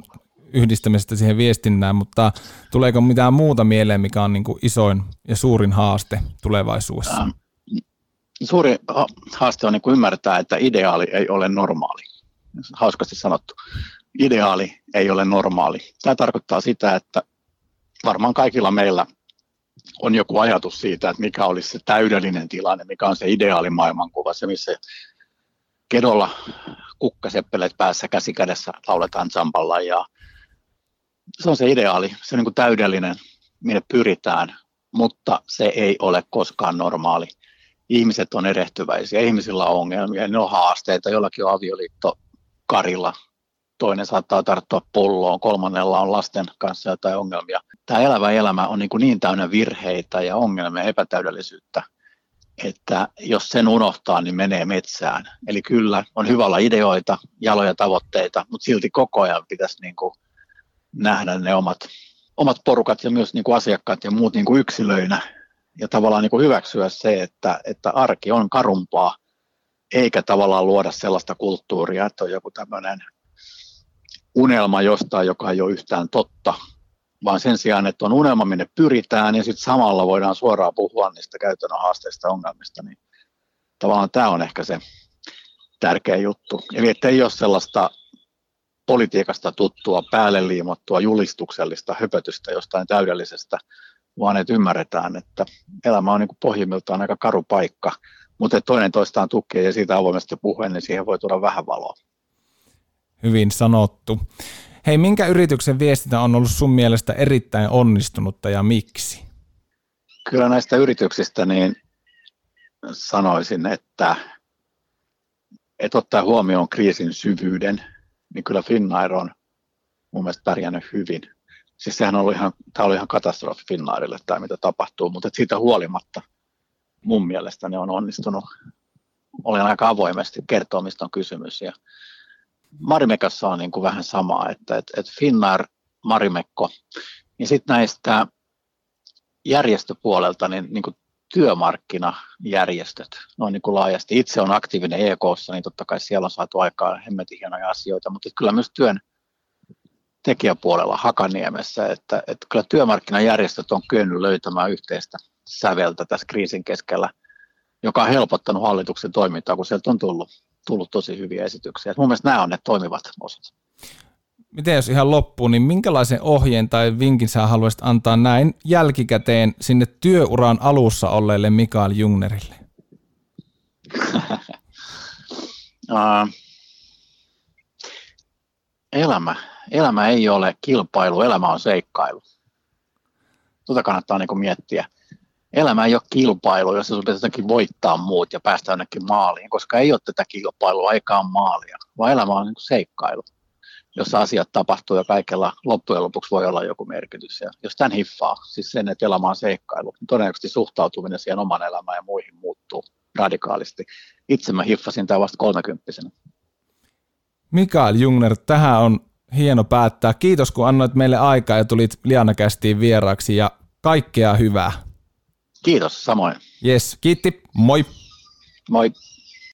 yhdistämisestä siihen viestinnään, mutta tuleeko mitään muuta mieleen, mikä on niin kuin isoin ja suurin haaste tulevaisuudessa? Ähm, suuri haaste on niin kuin ymmärtää, että ideaali ei ole normaali. Hauskasti sanottu ideaali ei ole normaali. Tämä tarkoittaa sitä, että varmaan kaikilla meillä on joku ajatus siitä, että mikä olisi se täydellinen tilanne, mikä on se ideaali maailmankuva, se missä kedolla kukkaseppeleet päässä käsi kädessä lauletaan zampalla ja se on se ideaali, se on niin kuin täydellinen, minne pyritään, mutta se ei ole koskaan normaali. Ihmiset on erehtyväisiä, ihmisillä on ongelmia, ne on haasteita, jollakin on avioliitto karilla, toinen saattaa tarttua pulloon, kolmannella on lasten kanssa jotain ongelmia. Tämä elävä elämä on niin, kuin niin täynnä virheitä ja ongelmia ja epätäydellisyyttä, että jos sen unohtaa, niin menee metsään. Eli kyllä on hyvä olla ideoita, jaloja tavoitteita, mutta silti koko ajan pitäisi niin kuin nähdä ne omat, omat porukat ja myös niin kuin asiakkaat ja muut niin kuin yksilöinä ja tavallaan niin kuin hyväksyä se, että, että arki on karumpaa, eikä tavallaan luoda sellaista kulttuuria, että on joku tämmöinen unelma jostain, joka ei ole yhtään totta, vaan sen sijaan, että on unelma, minne pyritään, ja sitten samalla voidaan suoraan puhua niistä käytännön haasteista ongelmista, niin tavallaan tämä on ehkä se tärkeä juttu. Eli että ei ole sellaista politiikasta tuttua, päälle liimottua, julistuksellista höpötystä jostain täydellisestä, vaan että ymmärretään, että elämä on niin kuin pohjimmiltaan aika karu paikka, mutta toinen toistaan tukee ja siitä avoimesti puheen, niin siihen voi tulla vähän valoa. Hyvin sanottu. Hei, minkä yrityksen viestintä on ollut sun mielestä erittäin onnistunutta ja miksi? Kyllä näistä yrityksistä niin sanoisin, että, että ottaa huomioon kriisin syvyyden, niin kyllä Finnair on mun mielestä pärjännyt hyvin. Siis sehän ollut ihan, tämä oli ihan katastrofi Finnairille tämä, mitä tapahtuu, mutta siitä huolimatta mun mielestä ne on onnistunut. Olen aika avoimesti kertoa, mistä on kysymys. Ja Marimekassa on niin kuin vähän samaa, että, että, että Finnair, Marimekko, ja sitten näistä järjestöpuolelta niin, niin kuin työmarkkinajärjestöt noin niin kuin laajasti. Itse on aktiivinen EKssa, niin totta kai siellä on saatu aikaan hemmetin hienoja asioita, mutta kyllä myös työn tekijäpuolella Hakaniemessä, että, että kyllä työmarkkinajärjestöt on kyennyt löytämään yhteistä säveltä tässä kriisin keskellä, joka on helpottanut hallituksen toimintaa, kun sieltä on tullut, tullut tosi hyviä esityksiä. Et mun mielestä nämä on ne toimivat osat. Miten jos ihan loppuun, niin minkälaisen ohjeen tai vinkin sä haluaisit antaa näin jälkikäteen sinne työuran alussa olleelle Mikael Jungnerille? uh, elämä. Elämä ei ole kilpailu, elämä on seikkailu. Tuota kannattaa niin miettiä elämä ei ole kilpailu, jossa sinun pitäisi voittaa muut ja päästä jonnekin maaliin, koska ei ole tätä kilpailua, eikä ole maalia, vaan elämä on niin seikkailu, jossa asiat tapahtuu ja kaikella loppujen lopuksi voi olla joku merkitys. Ja jos tämän hiffaa, siis sen, että elämä on seikkailu, niin todennäköisesti suhtautuminen siihen oman elämään ja muihin muuttuu radikaalisti. Itse mä hiffasin tämä vasta kolmekymppisenä. Mikael Jungner, tähän on hieno päättää. Kiitos kun annoit meille aikaa ja tulit Liana vieraaksi ja kaikkea hyvää. Kiitos, samoin. Yes, kiitti. Moi. Moi.